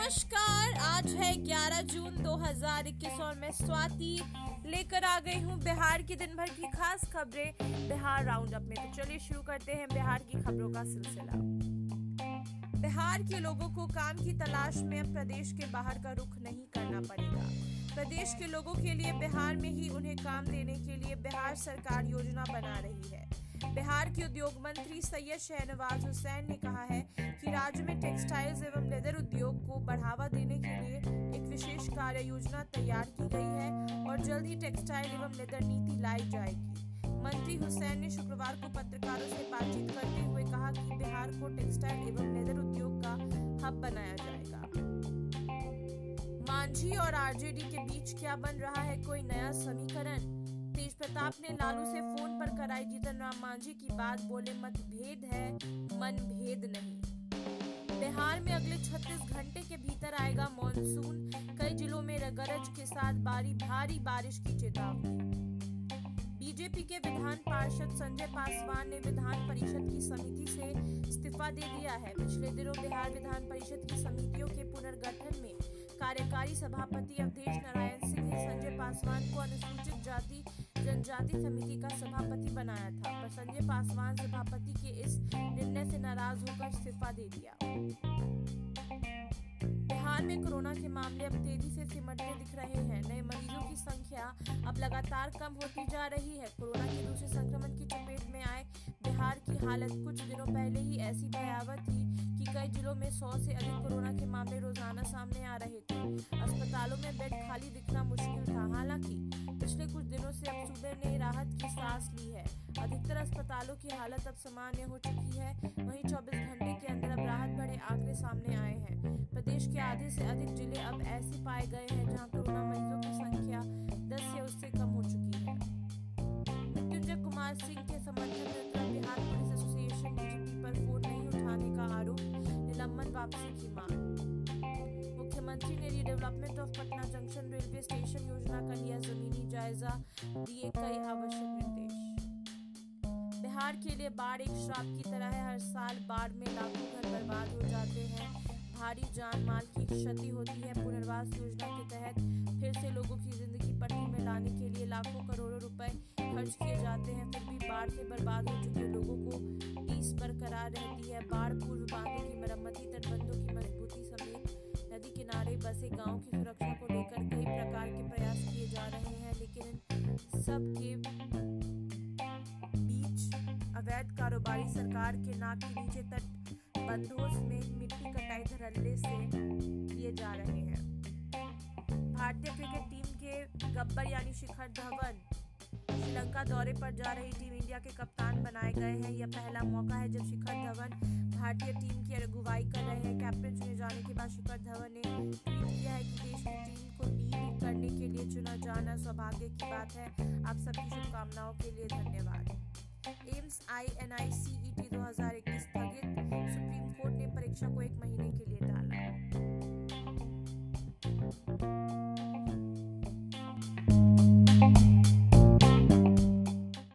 नमस्कार, आज है 11 जून 2021 और मैं स्वाति लेकर आ गई हूँ बिहार की दिन भर की खास खबरें बिहार राउंड अप में। तो चलिए शुरू करते हैं बिहार की खबरों का सिलसिला। बिहार के लोगों को काम की तलाश में अब प्रदेश के बाहर का रुख नहीं करना पड़ेगा। प्रदेश के लोगों के लिए बिहार में ही उन्हें काम देने के लिए बिहार सरकार योजना बना रही है। बिहार के उद्योग मंत्री सैयद शहनवाज हुसैन ने कहा है कि राज्य में टेक्सटाइल्स एवं लेदर उद्योग को बढ़ावा देने के लिए एक विशेष कार्य योजना तैयार की गई है और जल्द ही टेक्सटाइल एवं लेदर नीति लाई जाएगी। मंत्री हुसैन ने शुक्रवार को पत्रकारों से बातचीत करते हुए कहा कि बिहार को टेक्सटाइल एवं लेदर उद्योग का हब बनाया जाएगा। मांझी और आरजेडी के बीच क्या बन रहा है? कोई नया समीकरण? तेज प्रताप ने लालू से फ़ोन पर कराई जीतन राम मांझी की बात बोले मतभेद है, मन भेद नहीं। बिहार में अगले 36 घंटे के भीतर आएगा मॉनसून। कई जिलों में गरज के साथ बारी, भारी बारिश की चेतावनी। बीजेपी के विधान पार्षद संजय पासवान ने विधान परिषद की समिति से इस्तीफा दे दिया है। पिछले दिनों बिहार विधान परिषद की समितियों के पुनर्गठन में कार्यकारी सभापति अवधेश नारायण सिंह ने संजय पासवान को अनुसूचित जाति जनजाति समिति का सभापति बनाया था। पर संजय पासवान सभापति के इस निर्णय से नाराज़ होकर इस्तीफा दे दिया। बिहार में कोरोना के मामले अब तेज़ी से सिमटते दिख रहे हैं। नए मरीजों की संख्या अब लगातार कम होती जा रही है। कोरोना के दूसरे संक्रमण की चपेट में आए बिहार की हालत कुछ दिनों पहले ही ऐसी भयावह थी कि कई जिलों में सौ से अधिक कोरोना के मामले रोज़ाना सामने आ रहे थे। अस्पतालों में बेड खाली दिखना मुश्किल था। हालाँकि पिछले कुछ दिनों से अब राहत की सांस ली है। अधिकतर अस्पतालों की हालत अब सामान्य हो चुकी है। वहीं 24 घंटे के अंदर अब राहत भरे आंकड़े सामने आए हैं। प्रदेश के आधे से अधिक ज़िले अब ऐसे पाए गए हैं जहाँ कोरोना मरीजों की संख्या 10 से उससे कम हो चुकी है। मृत्युंजय कुमार सिंह के समर्थन में उत्तर बिहार पुलिस एसोसिएशन डीजीपी पर फ़ोन नहीं उठाने का आरोप, निलंबन वापसी की मांग। मुख्यमंत्री ने redevelopment of Patna junction railway station जायजा दिए कई आवश्यक निर्देश। बिहार के लिए बाढ़ एक श्राप की तरह है। हर साल बाढ़ में लाखों घर बर्बाद हो जाते हैं। भारी जान माल की क्षति होती है। पुनर्वास योजना के तहत फिर से लोगों की ज़िंदगी पटरी में लाने के लिए लाखों करोड़ों रुपए खर्च किए जाते हैं। फिर भी बाढ़ से बर्बाद हो चुके लोगों को टीस बरकरार रहती है। बाढ़ पूर्व बांधों की मरम्मती, तटबंधों की मजबूती समेत नदी किनारे बसे गाँव की सुरक्षा को लेकर कई सब के अवैध कारोबारी सरकार के नाक के नीचे तट बंदोबस्त में मिट्टी कटाई धड़ल्ले से किए जा रहे हैं। भारतीय क्रिकेट टीम के गब्बर यानी शिखर धवन श्रीलंका दौरे पर जा रही टीम इंडिया के कप्तान बनाए गए हैं। यह पहला मौका है जब शिखर धवन भारतीय टीम की अगुवाई कर रहे हैं। कैप्टन चुने जाने के बाद शिखर धवन ने ट्वीट किया सौभाग्य की बात है। आप सबकी शुभकामनाओं के लिए धन्यवाद। AIIMS I N I C E T दो हज़ार इक्कीस स्थगित। सुप्रीम कोर्ट ने परीक्षा को एक